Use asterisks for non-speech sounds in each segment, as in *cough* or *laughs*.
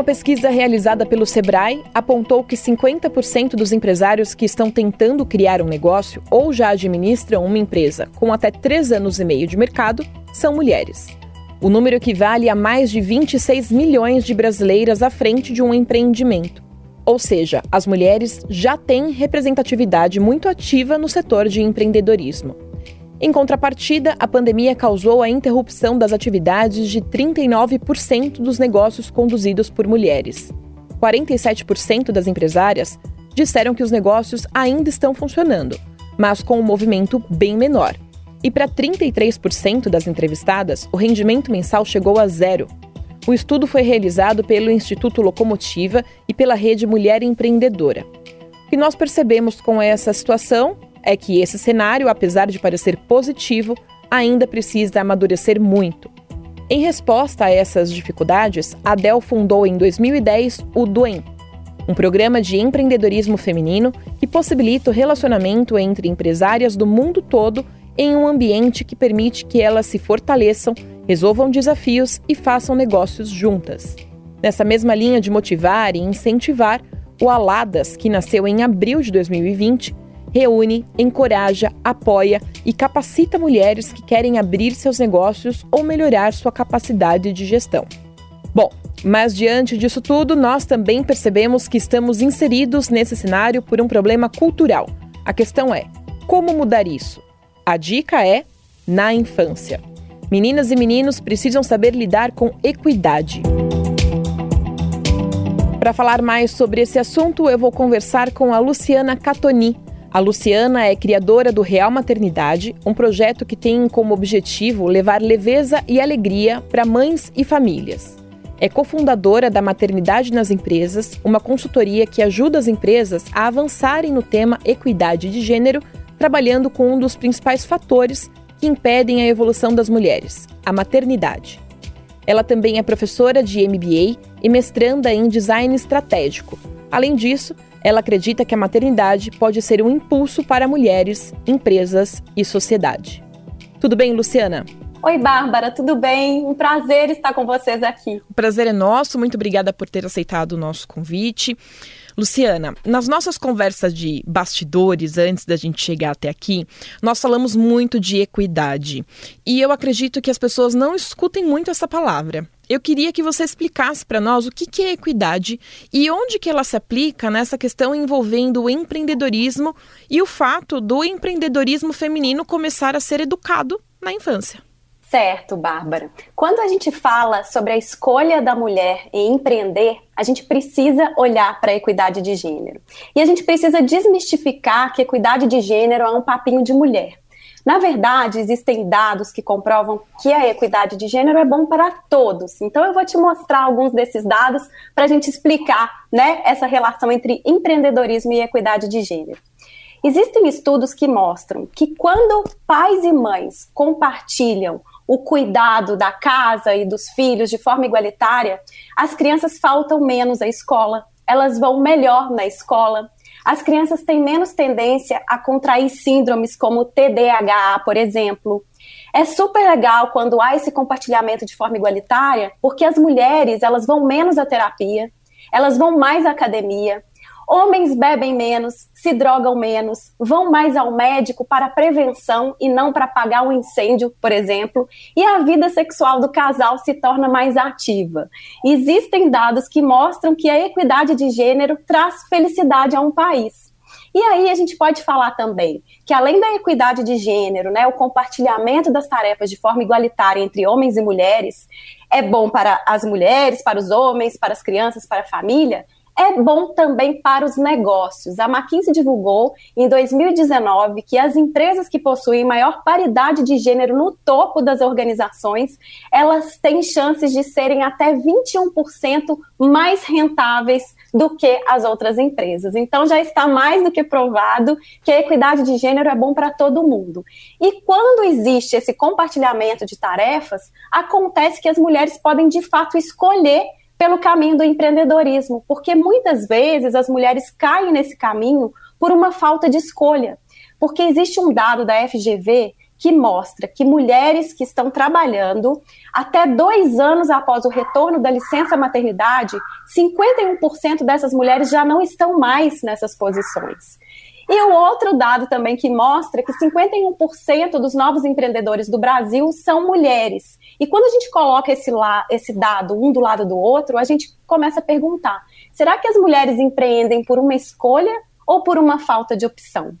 Uma pesquisa realizada pelo Sebrae apontou que 50% dos empresários que estão tentando criar um negócio ou já administram uma empresa com até três anos e meio de mercado são mulheres. O número equivale a mais de 26 milhões de brasileiras à frente de um empreendimento. Ou seja, as mulheres já têm representatividade muito ativa no setor de empreendedorismo. Em contrapartida, a pandemia causou a interrupção das atividades de 39% dos negócios conduzidos por mulheres. 47% das empresárias disseram que os negócios ainda estão funcionando, mas com um movimento bem menor. E para 33% das entrevistadas, o rendimento mensal chegou a zero. O estudo foi realizado pelo Instituto Locomotiva e pela Rede Mulher Empreendedora. O que nós percebemos com essa situação é que esse cenário, apesar de parecer positivo, ainda precisa amadurecer muito. Em resposta a essas dificuldades, a Dell fundou em 2010 o Duen, um programa de empreendedorismo feminino que possibilita o relacionamento entre empresárias do mundo todo em um ambiente que permite que elas se fortaleçam, resolvam desafios e façam negócios juntas. Nessa mesma linha de motivar e incentivar, o Aladas, que nasceu em abril de 2020, reúne, encoraja, apoia e capacita mulheres que querem abrir seus negócios ou melhorar sua capacidade de gestão. Bom, mas diante disso tudo, nós também percebemos que estamos inseridos nesse cenário por um problema cultural. A questão é: como mudar isso? A dica é na infância. Meninas e meninos precisam saber lidar com equidade. Para falar mais sobre esse assunto, eu vou conversar com a Luciana Catoni, a Luciana é criadora do Real Maternidade, um projeto que tem como objetivo levar leveza e alegria para mães e famílias. É cofundadora da Maternidade nas Empresas, uma consultoria que ajuda as empresas a avançarem no tema equidade de gênero, trabalhando com um dos principais fatores que impedem a evolução das mulheres, a maternidade. Ela também é professora de MBA e mestranda em design estratégico. Além disso, ela acredita que a maternidade pode ser um impulso para mulheres, empresas e sociedade. Tudo bem, Luciana? Oi, Bárbara, tudo bem? Um prazer estar com vocês aqui. O prazer é nosso, muito obrigada por ter aceitado o nosso convite. Luciana, nas nossas conversas de bastidores, antes da gente chegar até aqui, nós falamos muito de equidade. E eu acredito que as pessoas não escutem muito essa palavra. Eu queria que você explicasse para nós o que é equidade e onde que ela se aplica nessa questão envolvendo o empreendedorismo e o fato do empreendedorismo feminino começar a ser educado na infância. Certo, Bárbara. Quando a gente fala sobre a escolha da mulher em empreender, a gente precisa olhar para a equidade de gênero. E a gente precisa desmistificar que equidade de gênero é um papinho de mulher. Na verdade, existem dados que comprovam que a equidade de gênero é bom para todos. Então, eu vou te mostrar alguns desses dados para a gente explicar né, essa relação entre empreendedorismo e equidade de gênero. Existem estudos que mostram que quando pais e mães compartilham o cuidado da casa e dos filhos de forma igualitária, as crianças faltam menos à escola, elas vão melhor na escola, as crianças têm menos tendência a contrair síndromes como TDAH, por exemplo. É super legal quando há esse compartilhamento de forma igualitária, porque as mulheres, elas vão menos à terapia, elas vão mais à academia, Homens bebem menos, se drogam menos, vão mais ao médico para prevenção e não para apagar um incêndio, por exemplo, e a vida sexual do casal se torna mais ativa. Existem dados que mostram que a equidade de gênero traz felicidade a um país. E aí a gente pode falar também que além da equidade de gênero, né, o compartilhamento das tarefas de forma igualitária entre homens e mulheres é bom para as mulheres, para os homens, para as crianças, para a família, é bom também para os negócios. A McKinsey divulgou em 2019 que as empresas que possuem maior paridade de gênero no topo das organizações, elas têm chances de serem até 21% mais rentáveis do que as outras empresas. Então já está mais do que provado que a equidade de gênero é bom para todo mundo. E quando existe esse compartilhamento de tarefas, acontece que as mulheres podem de fato escolher pelo caminho do empreendedorismo, porque muitas vezes as mulheres caem nesse caminho por uma falta de escolha. Porque existe um dado da FGV que mostra que mulheres que estão trabalhando até dois anos após o retorno da licença maternidade, 51% dessas mulheres já não estão mais nessas posições. E o outro dado também que mostra que 51% dos novos empreendedores do Brasil são mulheres. E quando a gente coloca esse, lá, esse dado um do lado do outro, a gente começa a perguntar: será que as mulheres empreendem por uma escolha ou por uma falta de opção?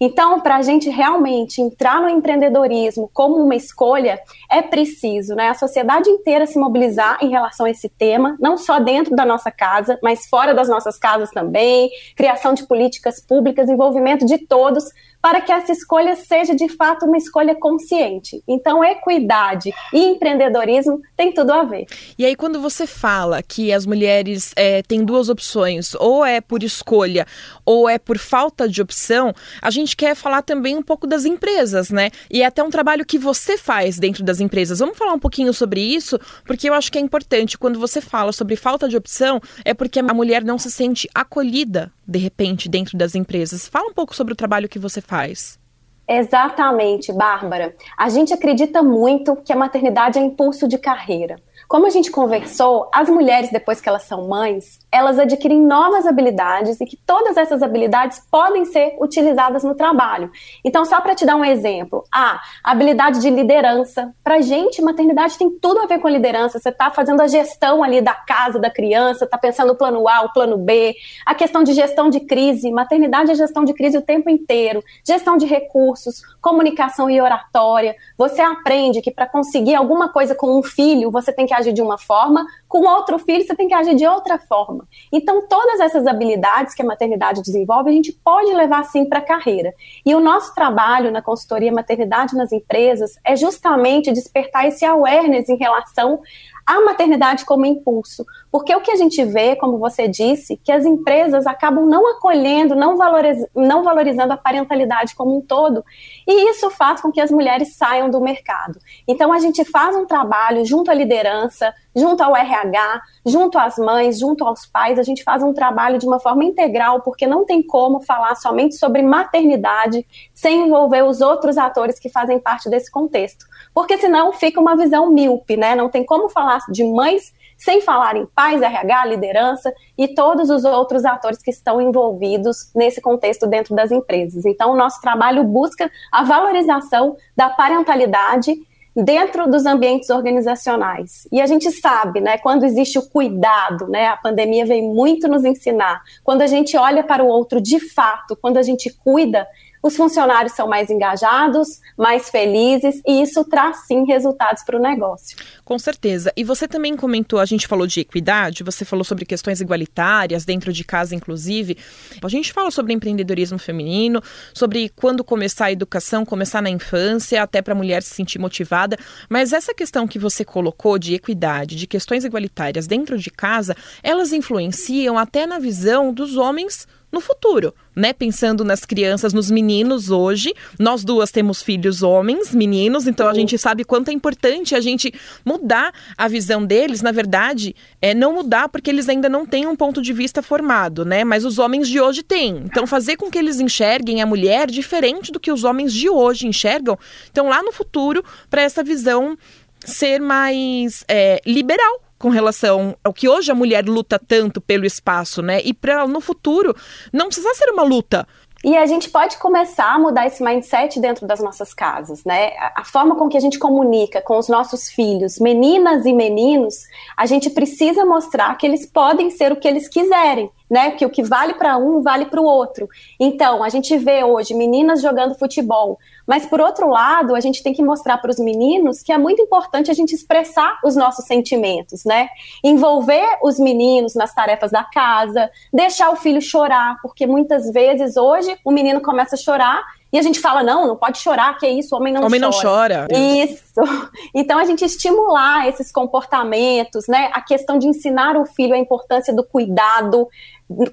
Então, para a gente realmente entrar no empreendedorismo como uma escolha, é preciso né, a sociedade inteira se mobilizar em relação a esse tema, não só dentro da nossa casa, mas fora das nossas casas também, criação de políticas públicas, envolvimento de todos para que essa escolha seja de fato uma escolha consciente. Então, equidade e empreendedorismo tem tudo a ver. E aí, quando você fala que as mulheres é, têm duas opções, ou é por escolha, ou é por falta de opção, a gente quer falar também um pouco das empresas, né? E é até um trabalho que você faz dentro das empresas. Vamos falar um pouquinho sobre isso, porque eu acho que é importante. Quando você fala sobre falta de opção, é porque a mulher não se sente acolhida de repente, dentro das empresas. Fala um pouco sobre o trabalho que você faz. Exatamente, Bárbara. A gente acredita muito que a maternidade é impulso de carreira. Como a gente conversou, as mulheres, depois que elas são mães, elas adquirem novas habilidades e que todas essas habilidades podem ser utilizadas no trabalho. Então, só para te dar um exemplo, a habilidade de liderança. Para gente, maternidade tem tudo a ver com liderança. Você está fazendo a gestão ali da casa da criança, está pensando o plano A, o plano B, a questão de gestão de crise. Maternidade é gestão de crise o tempo inteiro, gestão de recursos, comunicação e oratória. Você aprende que para conseguir alguma coisa com um filho, você tem que agir de uma forma, com outro filho você tem que agir de outra forma. Então, todas essas habilidades que a maternidade desenvolve, a gente pode levar sim para a carreira. E o nosso trabalho na consultoria maternidade nas empresas é justamente despertar esse awareness em relação a maternidade como impulso. Porque o que a gente vê, como você disse, que as empresas acabam não acolhendo, não, valoriz não valorizando a parentalidade como um todo, e isso faz com que as mulheres saiam do mercado. Então a gente faz um trabalho junto à liderança, junto ao RH, junto às mães, junto aos pais, a gente faz um trabalho de uma forma integral, porque não tem como falar somente sobre maternidade sem envolver os outros atores que fazem parte desse contexto. Porque senão fica uma visão míope, né? Não tem como falar de mães sem falar em pais, RH, liderança e todos os outros atores que estão envolvidos nesse contexto dentro das empresas. Então, o nosso trabalho busca a valorização da parentalidade dentro dos ambientes organizacionais. E a gente sabe, né, quando existe o cuidado, né, a pandemia vem muito nos ensinar, quando a gente olha para o outro de fato, quando a gente cuida, os funcionários são mais engajados, mais felizes e isso traz sim resultados para o negócio. Com certeza. E você também comentou, a gente falou de equidade, você falou sobre questões igualitárias dentro de casa, inclusive. A gente fala sobre empreendedorismo feminino, sobre quando começar a educação, começar na infância, até para a mulher se sentir motivada. Mas essa questão que você colocou de equidade, de questões igualitárias dentro de casa, elas influenciam até na visão dos homens no futuro, né? Pensando nas crianças, nos meninos hoje. Nós duas temos filhos homens, meninos, então a gente sabe quanto é importante a gente mudar a visão deles. Na verdade, é não mudar porque eles ainda não têm um ponto de vista formado, né? Mas os homens de hoje têm. Então, fazer com que eles enxerguem a mulher diferente do que os homens de hoje enxergam. Então, lá no futuro, para essa visão ser mais é, liberal com relação ao que hoje a mulher luta tanto pelo espaço, né? E para no futuro não precisa ser uma luta. E a gente pode começar a mudar esse mindset dentro das nossas casas, né? A forma com que a gente comunica com os nossos filhos, meninas e meninos, a gente precisa mostrar que eles podem ser o que eles quiserem né? Que o que vale para um vale para o outro. Então, a gente vê hoje meninas jogando futebol, mas por outro lado, a gente tem que mostrar para os meninos que é muito importante a gente expressar os nossos sentimentos, né? Envolver os meninos nas tarefas da casa, deixar o filho chorar, porque muitas vezes hoje o menino começa a chorar e a gente fala, não, não pode chorar, que é isso, homem não homem chora. Homem não chora. Isso. *laughs* Então a gente estimular esses comportamentos, né? A questão de ensinar o filho a importância do cuidado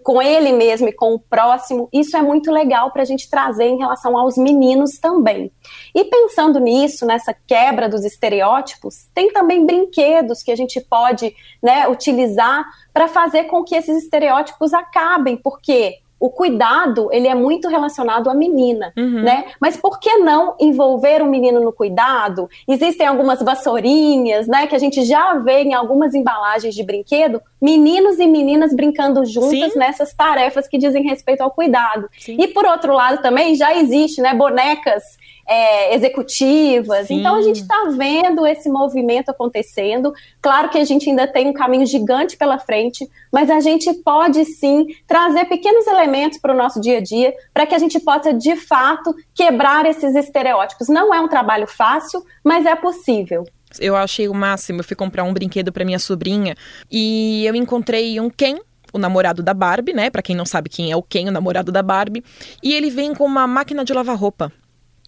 com ele mesmo e com o próximo, isso é muito legal para a gente trazer em relação aos meninos também. E pensando nisso, nessa quebra dos estereótipos, tem também brinquedos que a gente pode né, utilizar para fazer com que esses estereótipos acabem, porque o cuidado, ele é muito relacionado à menina, uhum. né? Mas por que não envolver o menino no cuidado? Existem algumas vassourinhas, né, que a gente já vê em algumas embalagens de brinquedo, meninos e meninas brincando juntas Sim. nessas tarefas que dizem respeito ao cuidado. Sim. E por outro lado também já existe, né, bonecas é, executivas. Sim. Então a gente está vendo esse movimento acontecendo. Claro que a gente ainda tem um caminho gigante pela frente, mas a gente pode sim trazer pequenos elementos para o nosso dia a dia para que a gente possa de fato quebrar esses estereótipos. Não é um trabalho fácil, mas é possível. Eu achei o máximo. Eu fui comprar um brinquedo para minha sobrinha e eu encontrei um Ken o namorado da Barbie, né? Para quem não sabe quem é o Ken, o namorado da Barbie, e ele vem com uma máquina de lavar roupa.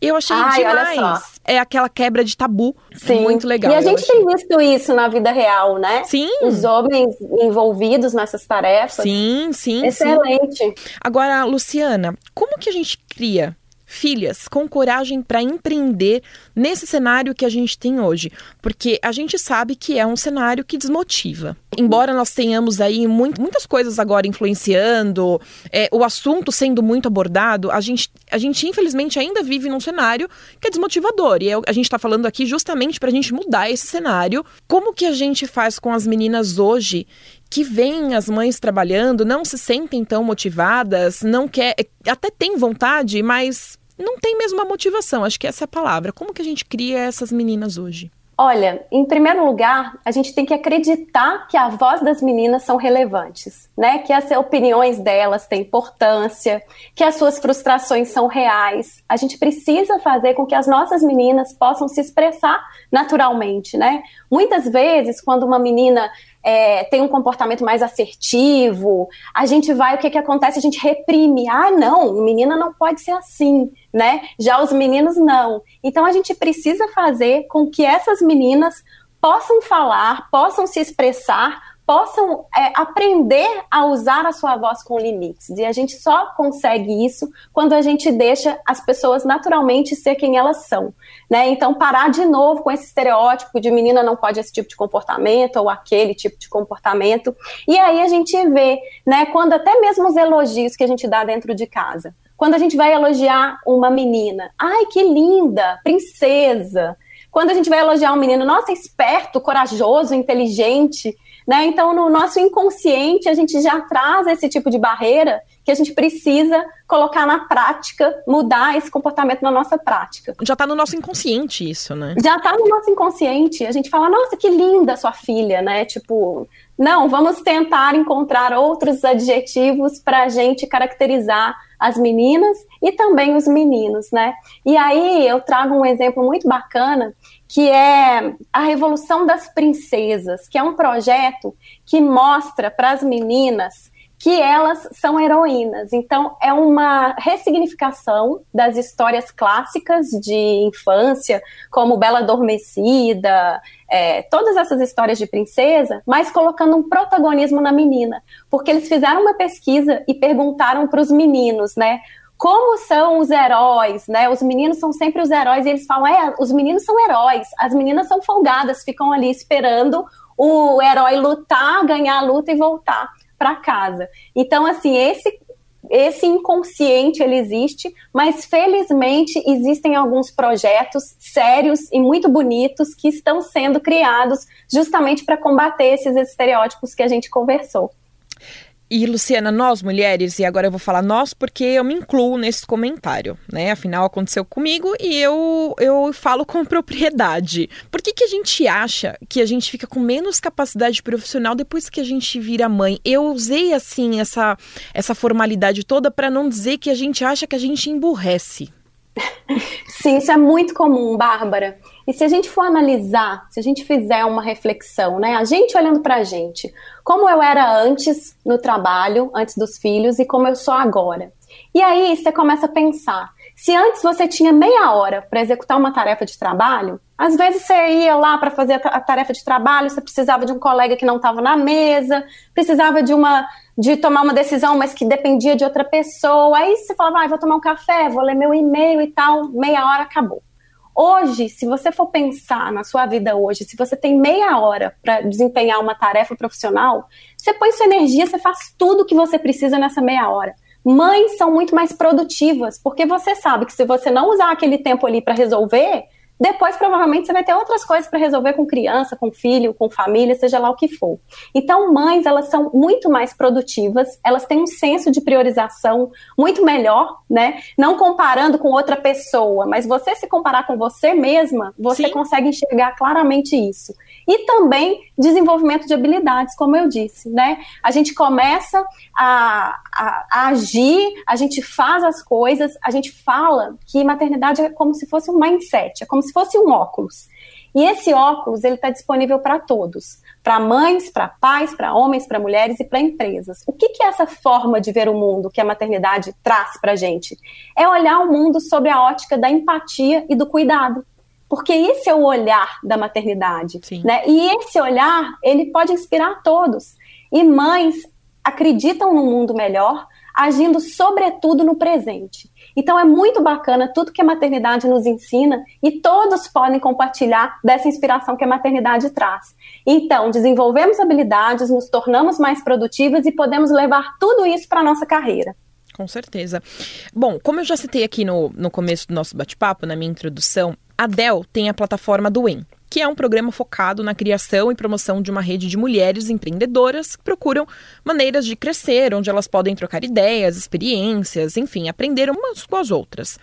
Eu achei Ai, demais. É aquela quebra de tabu. Sim. Muito legal. E a gente tem visto isso na vida real, né? Sim. Os homens envolvidos nessas tarefas. Sim, sim. Excelente. Sim. Agora, Luciana, como que a gente cria filhas com coragem para empreender nesse cenário que a gente tem hoje, porque a gente sabe que é um cenário que desmotiva. Embora nós tenhamos aí muito, muitas coisas agora influenciando, é, o assunto sendo muito abordado, a gente, a gente infelizmente ainda vive num cenário que é desmotivador. E é, a gente está falando aqui justamente para a gente mudar esse cenário. Como que a gente faz com as meninas hoje que veem as mães trabalhando, não se sentem tão motivadas, não quer, até tem vontade, mas não tem mesmo uma motivação. Acho que essa é a palavra. Como que a gente cria essas meninas hoje? Olha, em primeiro lugar, a gente tem que acreditar que a voz das meninas são relevantes, né? Que as opiniões delas têm importância, que as suas frustrações são reais. A gente precisa fazer com que as nossas meninas possam se expressar naturalmente, né? Muitas vezes, quando uma menina é, tem um comportamento mais assertivo, a gente vai, o que, que acontece? A gente reprime. Ah, não, menina não pode ser assim, né? Já os meninos não. Então a gente precisa fazer com que essas meninas possam falar, possam se expressar, possam é, aprender a usar a sua voz com limites. E a gente só consegue isso quando a gente deixa as pessoas naturalmente ser quem elas são. Né? Então, parar de novo com esse estereótipo de menina não pode esse tipo de comportamento ou aquele tipo de comportamento. E aí a gente vê, né, quando até mesmo os elogios que a gente dá dentro de casa. Quando a gente vai elogiar uma menina, ai que linda, princesa. Quando a gente vai elogiar um menino, nossa, esperto, corajoso, inteligente. Né? Então, no nosso inconsciente, a gente já traz esse tipo de barreira que a gente precisa colocar na prática, mudar esse comportamento na nossa prática. Já está no nosso inconsciente isso, né? Já está no nosso inconsciente. A gente fala, nossa, que linda sua filha, né? Tipo, não, vamos tentar encontrar outros adjetivos para a gente caracterizar as meninas e também os meninos, né? E aí eu trago um exemplo muito bacana que é a Revolução das Princesas, que é um projeto que mostra para as meninas que elas são heroínas. Então, é uma ressignificação das histórias clássicas de infância, como Bela Adormecida, é, todas essas histórias de princesa, mas colocando um protagonismo na menina. Porque eles fizeram uma pesquisa e perguntaram para os meninos, né? Como são os heróis, né? Os meninos são sempre os heróis e eles falam, é, os meninos são heróis, as meninas são folgadas, ficam ali esperando o herói lutar, ganhar a luta e voltar para casa. Então, assim, esse esse inconsciente ele existe, mas felizmente existem alguns projetos sérios e muito bonitos que estão sendo criados justamente para combater esses estereótipos que a gente conversou. E, Luciana, nós mulheres, e agora eu vou falar nós porque eu me incluo nesse comentário, né? Afinal, aconteceu comigo e eu, eu falo com propriedade. Por que, que a gente acha que a gente fica com menos capacidade profissional depois que a gente vira mãe? Eu usei, assim, essa, essa formalidade toda para não dizer que a gente acha que a gente emburrece. Sim, isso é muito comum, Bárbara. E se a gente for analisar, se a gente fizer uma reflexão, né, a gente olhando para a gente, como eu era antes no trabalho, antes dos filhos, e como eu sou agora. E aí você começa a pensar: se antes você tinha meia hora para executar uma tarefa de trabalho, às vezes você ia lá para fazer a tarefa de trabalho, você precisava de um colega que não estava na mesa, precisava de uma de tomar uma decisão, mas que dependia de outra pessoa. Aí você falava, ah, vou tomar um café, vou ler meu e-mail e tal, meia hora acabou. Hoje, se você for pensar na sua vida hoje, se você tem meia hora para desempenhar uma tarefa profissional, você põe sua energia, você faz tudo que você precisa nessa meia hora. Mães são muito mais produtivas, porque você sabe que se você não usar aquele tempo ali para resolver, depois, provavelmente, você vai ter outras coisas para resolver com criança, com filho, com família, seja lá o que for. Então, mães, elas são muito mais produtivas, elas têm um senso de priorização muito melhor, né? Não comparando com outra pessoa, mas você se comparar com você mesma, você Sim. consegue enxergar claramente isso. E também desenvolvimento de habilidades, como eu disse, né? A gente começa a, a, a agir, a gente faz as coisas, a gente fala que maternidade é como se fosse um mindset, é como se se fosse um óculos. E esse óculos ele está disponível para todos, para mães, para pais, para homens, para mulheres e para empresas. O que, que é essa forma de ver o mundo que a maternidade traz para a gente? É olhar o mundo sob a ótica da empatia e do cuidado. Porque esse é o olhar da maternidade. Né? E esse olhar, ele pode inspirar todos. E mães acreditam num mundo melhor, agindo sobretudo no presente. Então é muito bacana tudo que a maternidade nos ensina e todos podem compartilhar dessa inspiração que a maternidade traz. Então, desenvolvemos habilidades, nos tornamos mais produtivas e podemos levar tudo isso para a nossa carreira. Com certeza. Bom, como eu já citei aqui no, no começo do nosso bate-papo, na minha introdução, a Dell tem a plataforma do WIN, que é um programa focado na criação e promoção de uma rede de mulheres empreendedoras que procuram maneiras de crescer, onde elas podem trocar ideias, experiências, enfim, aprender umas com as outras.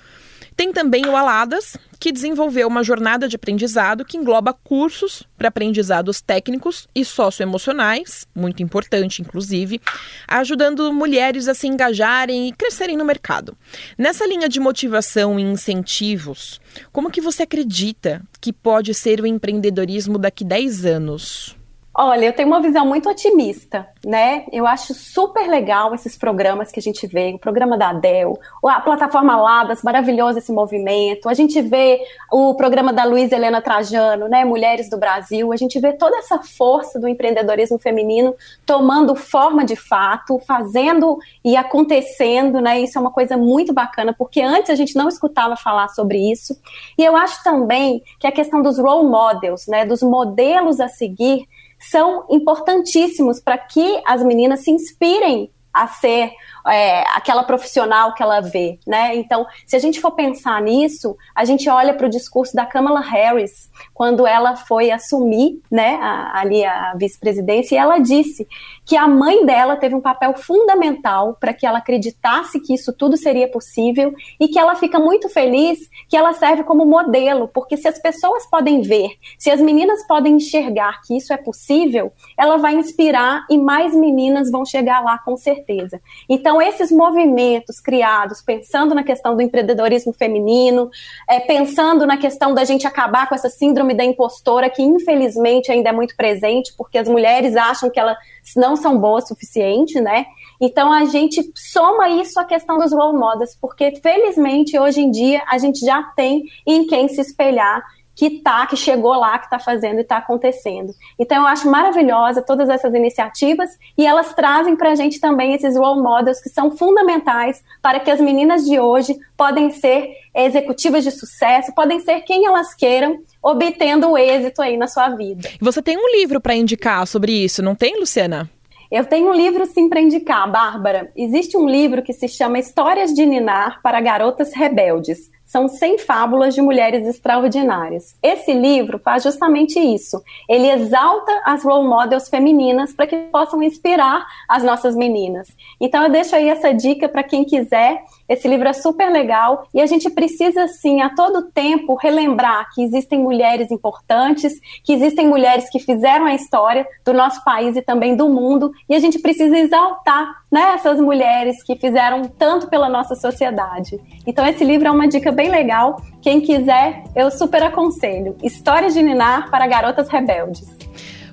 Tem também o Aladas, que desenvolveu uma jornada de aprendizado que engloba cursos para aprendizados técnicos e socioemocionais, muito importante, inclusive, ajudando mulheres a se engajarem e crescerem no mercado. Nessa linha de motivação e incentivos, como que você acredita que pode ser o empreendedorismo daqui 10 anos? Olha, eu tenho uma visão muito otimista, né? Eu acho super legal esses programas que a gente vê, o programa da Adel, a plataforma Ladas, maravilhoso esse movimento. A gente vê o programa da Luiz Helena Trajano, né? Mulheres do Brasil. A gente vê toda essa força do empreendedorismo feminino tomando forma de fato, fazendo e acontecendo, né? Isso é uma coisa muito bacana, porque antes a gente não escutava falar sobre isso. E eu acho também que a questão dos role models, né? Dos modelos a seguir são importantíssimos para que as meninas se inspirem a ser é, aquela profissional que ela vê, né? Então, se a gente for pensar nisso, a gente olha para o discurso da Kamala Harris quando ela foi assumir, né, a, ali a vice-presidência, e ela disse que a mãe dela teve um papel fundamental para que ela acreditasse que isso tudo seria possível e que ela fica muito feliz que ela serve como modelo, porque se as pessoas podem ver, se as meninas podem enxergar que isso é possível, ela vai inspirar e mais meninas vão chegar lá com certeza. Então então, esses movimentos criados pensando na questão do empreendedorismo feminino, é, pensando na questão da gente acabar com essa síndrome da impostora, que infelizmente ainda é muito presente, porque as mulheres acham que elas não são boas o suficiente, né? Então, a gente soma isso à questão dos role models, porque felizmente hoje em dia a gente já tem em quem se espelhar que tá, que chegou lá, que está fazendo e está acontecendo. Então eu acho maravilhosa todas essas iniciativas e elas trazem para a gente também esses role models que são fundamentais para que as meninas de hoje podem ser executivas de sucesso, podem ser quem elas queiram, obtendo o êxito aí na sua vida. Você tem um livro para indicar sobre isso, não tem, Luciana? Eu tenho um livro sim para indicar, Bárbara. Existe um livro que se chama Histórias de Ninar para Garotas Rebeldes são 100 fábulas de mulheres extraordinárias. Esse livro faz justamente isso. Ele exalta as role models femininas para que possam inspirar as nossas meninas. Então eu deixo aí essa dica para quem quiser. Esse livro é super legal e a gente precisa sim a todo tempo relembrar que existem mulheres importantes, que existem mulheres que fizeram a história do nosso país e também do mundo e a gente precisa exaltar né, essas mulheres que fizeram tanto pela nossa sociedade. Então esse livro é uma dica bem legal. Quem quiser, eu super aconselho. Histórias de Ninar para Garotas Rebeldes.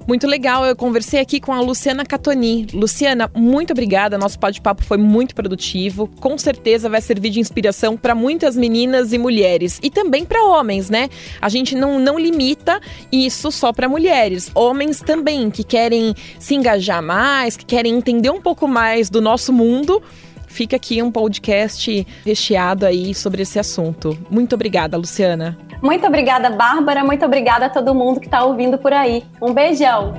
Muito legal, eu conversei aqui com a Luciana Catoni. Luciana, muito obrigada, nosso bate-papo foi muito produtivo. Com certeza vai servir de inspiração para muitas meninas e mulheres e também para homens, né? A gente não, não limita isso só para mulheres, homens também que querem se engajar mais, que querem entender um pouco mais do nosso mundo fica aqui um podcast recheado aí sobre esse assunto. Muito obrigada, Luciana. Muito obrigada, Bárbara. Muito obrigada a todo mundo que está ouvindo por aí. Um beijão.